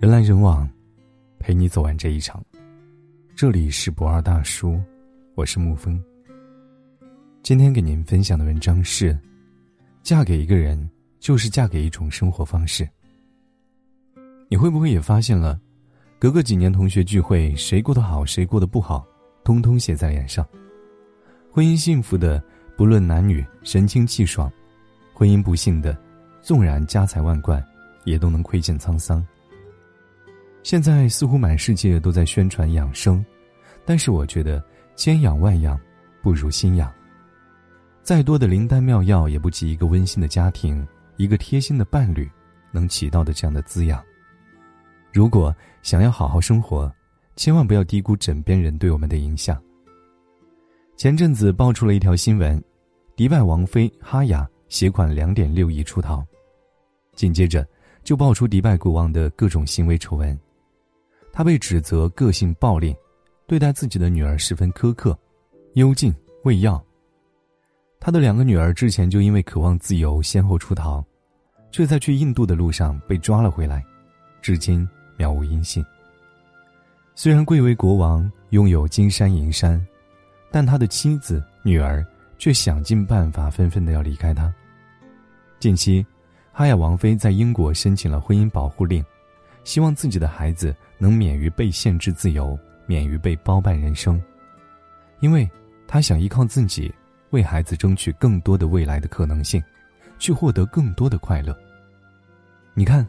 人来人往，陪你走完这一场。这里是不二大叔，我是沐风。今天给您分享的文章是：嫁给一个人，就是嫁给一种生活方式。你会不会也发现了，隔个几年同学聚会，谁过得好，谁过得不好，通通写在脸上。婚姻幸福的，不论男女，神清气爽；婚姻不幸的，纵然家财万贯，也都能窥见沧桑。现在似乎满世界都在宣传养生，但是我觉得千养万养，不如心养。再多的灵丹妙药也不及一个温馨的家庭、一个贴心的伴侣能起到的这样的滋养。如果想要好好生活，千万不要低估枕边人对我们的影响。前阵子爆出了一条新闻：迪拜王妃哈雅携款两点六亿出逃，紧接着就爆出迪拜国王的各种行为丑闻。他被指责个性暴戾，对待自己的女儿十分苛刻，幽禁喂药。他的两个女儿之前就因为渴望自由，先后出逃，却在去印度的路上被抓了回来，至今渺无音信。虽然贵为国王，拥有金山银山，但他的妻子、女儿却想尽办法，纷纷的要离开他。近期，哈雅王妃在英国申请了婚姻保护令。希望自己的孩子能免于被限制自由，免于被包办人生，因为他想依靠自己，为孩子争取更多的未来的可能性，去获得更多的快乐。你看，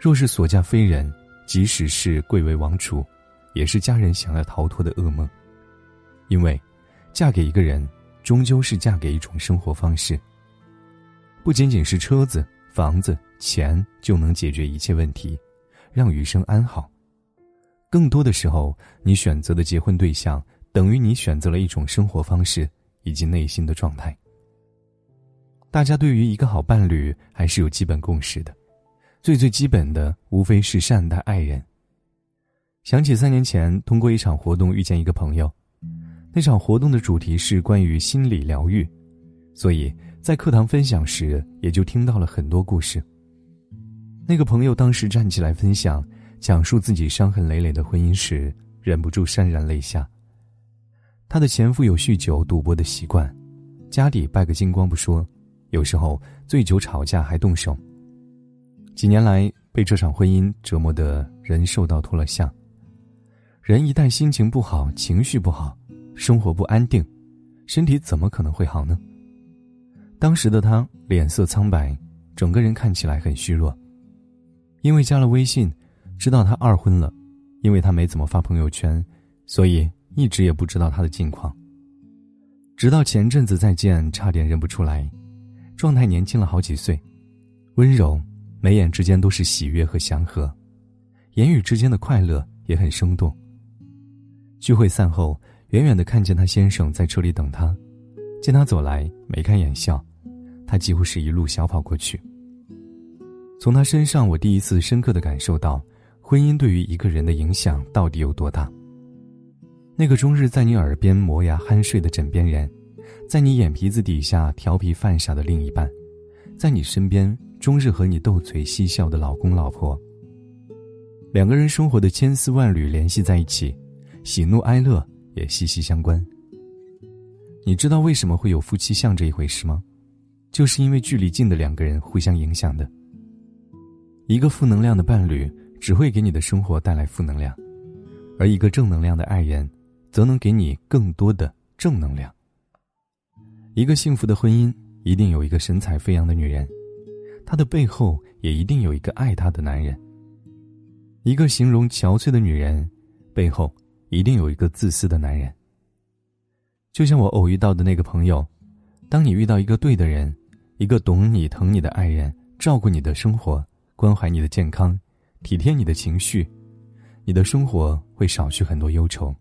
若是所嫁非人，即使是贵为王储，也是家人想要逃脱的噩梦。因为，嫁给一个人，终究是嫁给一种生活方式。不仅仅是车子、房子、钱就能解决一切问题。让余生安好。更多的时候，你选择的结婚对象，等于你选择了一种生活方式以及内心的状态。大家对于一个好伴侣还是有基本共识的，最最基本的无非是善待爱人。想起三年前通过一场活动遇见一个朋友，那场活动的主题是关于心理疗愈，所以在课堂分享时也就听到了很多故事。那个朋友当时站起来分享，讲述自己伤痕累累的婚姻时，忍不住潸然泪下。她的前夫有酗酒、赌博的习惯，家里败个精光不说，有时候醉酒吵架还动手。几年来被这场婚姻折磨的人瘦到脱了相。人一旦心情不好、情绪不好、生活不安定，身体怎么可能会好呢？当时的他脸色苍白，整个人看起来很虚弱。因为加了微信，知道他二婚了，因为他没怎么发朋友圈，所以一直也不知道他的近况。直到前阵子再见，差点认不出来，状态年轻了好几岁，温柔，眉眼之间都是喜悦和祥和，言语之间的快乐也很生动。聚会散后，远远的看见他先生在车里等他，见他走来，眉开眼笑，他几乎是一路小跑过去。从他身上，我第一次深刻的感受到，婚姻对于一个人的影响到底有多大。那个终日在你耳边磨牙酣睡的枕边人，在你眼皮子底下调皮犯傻的另一半，在你身边终日和你斗嘴嬉笑的老公老婆。两个人生活的千丝万缕联系在一起，喜怒哀乐也息息相关。你知道为什么会有夫妻相这一回事吗？就是因为距离近的两个人互相影响的。一个负能量的伴侣只会给你的生活带来负能量，而一个正能量的爱人，则能给你更多的正能量。一个幸福的婚姻一定有一个神采飞扬的女人，她的背后也一定有一个爱她的男人。一个形容憔悴的女人，背后一定有一个自私的男人。就像我偶遇到的那个朋友，当你遇到一个对的人，一个懂你疼你的爱人，照顾你的生活。关怀你的健康，体贴你的情绪，你的生活会少去很多忧愁，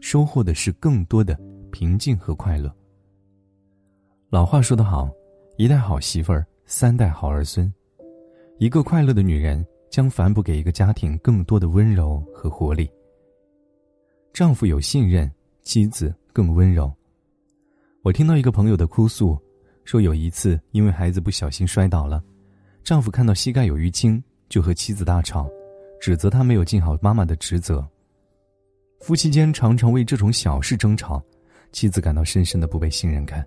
收获的是更多的平静和快乐。老话说得好，一代好媳妇儿，三代好儿孙。一个快乐的女人将反哺给一个家庭更多的温柔和活力。丈夫有信任，妻子更温柔。我听到一个朋友的哭诉，说有一次因为孩子不小心摔倒了。丈夫看到膝盖有淤青，就和妻子大吵，指责他没有尽好妈妈的职责。夫妻间常常为这种小事争吵，妻子感到深深的不被信任感，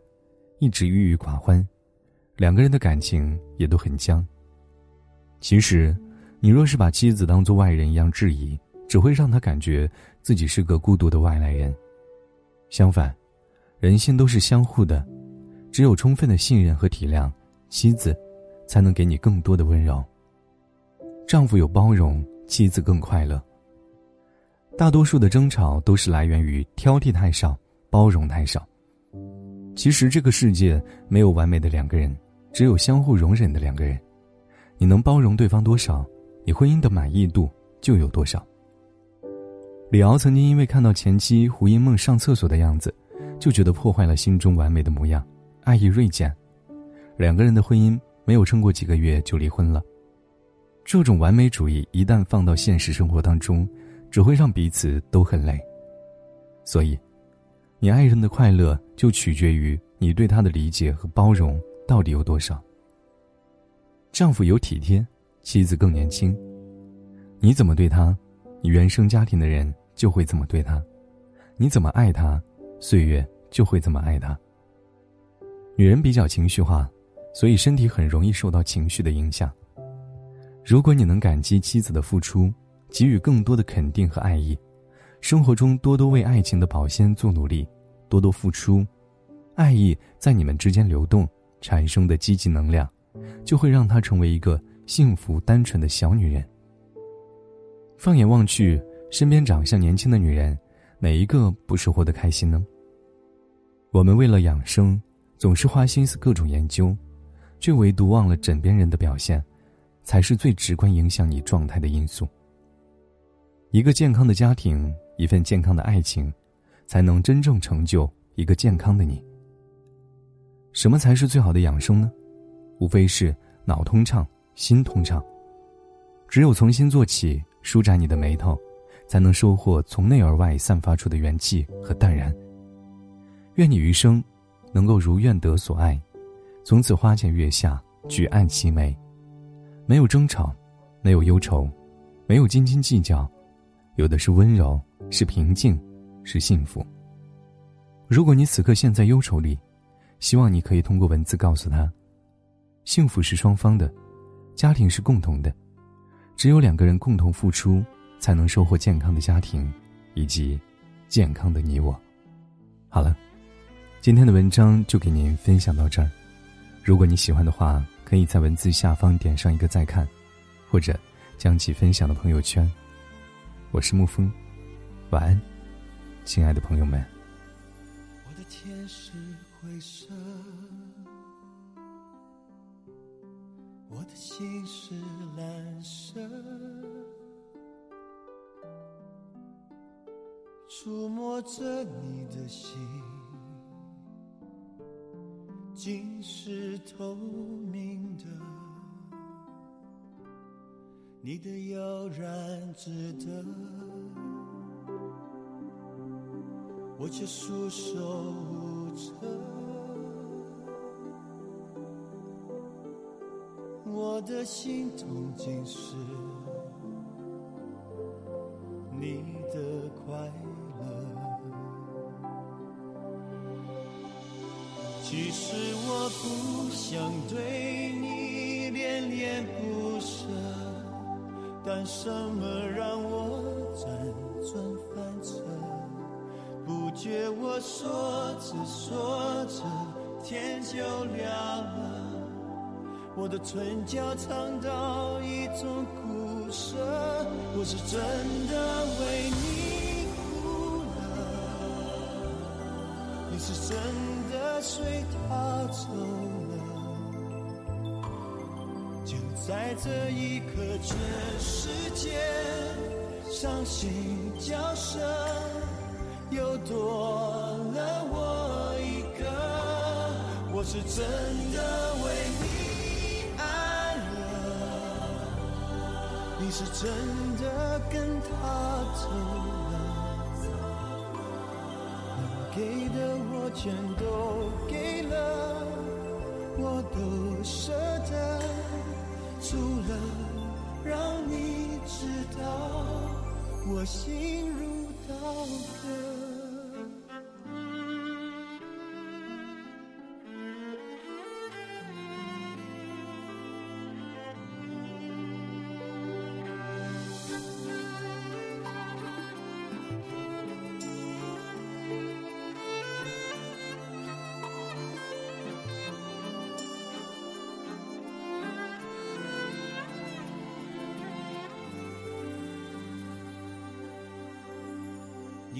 一直郁郁寡欢，两个人的感情也都很僵。其实，你若是把妻子当作外人一样质疑，只会让他感觉自己是个孤独的外来人。相反，人心都是相互的，只有充分的信任和体谅，妻子才能给你更多的温柔。丈夫有包容，妻子更快乐。大多数的争吵都是来源于挑剔太少，包容太少。其实这个世界没有完美的两个人，只有相互容忍的两个人。你能包容对方多少，你婚姻的满意度就有多少。李敖曾经因为看到前妻胡因梦上厕所的样子，就觉得破坏了心中完美的模样，爱意锐减，两个人的婚姻没有撑过几个月就离婚了。这种完美主义一旦放到现实生活当中，只会让彼此都很累。所以，你爱人的快乐就取决于你对他的理解和包容到底有多少。丈夫有体贴，妻子更年轻。你怎么对他，你原生家庭的人就会怎么对他；你怎么爱他，岁月就会怎么爱他。女人比较情绪化，所以身体很容易受到情绪的影响。如果你能感激妻子的付出，给予更多的肯定和爱意，生活中多多为爱情的保鲜做努力，多多付出，爱意在你们之间流动产生的积极能量，就会让她成为一个幸福单纯的小女人。放眼望去，身边长相年轻的女人，哪一个不是活得开心呢？我们为了养生，总是花心思各种研究，却唯独忘了枕边人的表现，才是最直观影响你状态的因素。一个健康的家庭，一份健康的爱情，才能真正成就一个健康的你。什么才是最好的养生呢？无非是脑通畅、心通畅。只有从心做起，舒展你的眉头，才能收获从内而外散发出的元气和淡然。愿你余生能够如愿得所爱，从此花前月下，举案齐眉，没有争吵，没有忧愁，没有斤斤计较。有的是温柔，是平静，是幸福。如果你此刻陷在忧愁里，希望你可以通过文字告诉他：幸福是双方的，家庭是共同的，只有两个人共同付出，才能收获健康的家庭，以及健康的你我。好了，今天的文章就给您分享到这儿。如果你喜欢的话，可以在文字下方点上一个再看，或者将其分享到朋友圈。我是沐风，晚安，亲爱的朋友们。我的天是灰色，我的心是蓝色，触摸着你的心，竟是透明的。你的悠然自得，我却束手无策。我的心痛竟是其实我不想对你恋恋不舍。但什么让我辗转反侧？不觉我说着说着，天就亮了。我的唇角尝到一种苦涩，我是真的为你是真的随他走了。就在这一刻，全世界伤心叫声又多了我一个。我是真的为你爱了，你是真的跟他走了，给的我全都给了，我都舍得。除了让你知道。我心如刀割。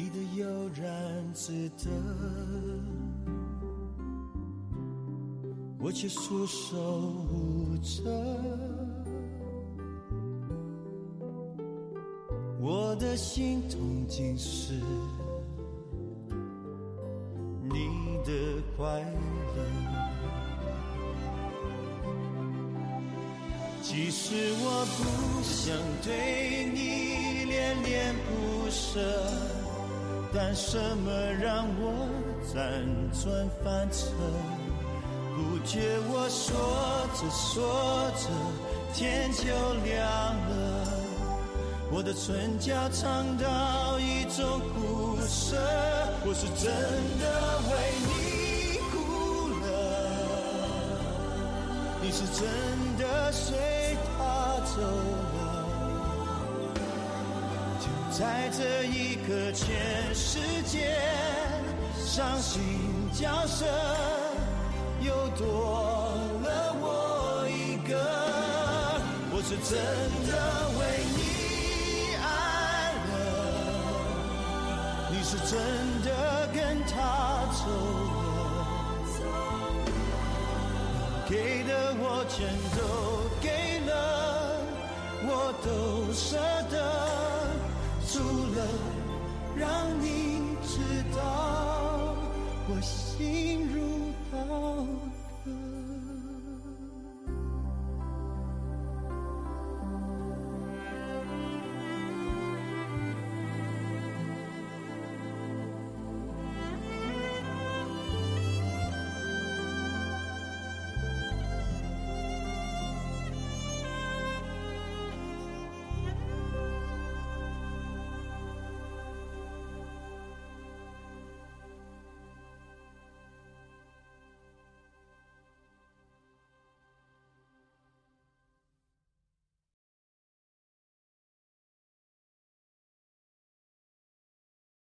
你的悠然自得，我却束手无策。我的心痛竟是你的快乐，即使我不想对你恋恋不舍。但什么让我辗转反侧？不觉我说着说着，天就亮了。我的唇角尝到一种苦涩，我是真的为你哭了，你是真的随他走了。在这一刻，全世界伤心角色又多了。我一个。我是真的为你爱了，你是真的跟他走了。给的我全都给了，我都舍得。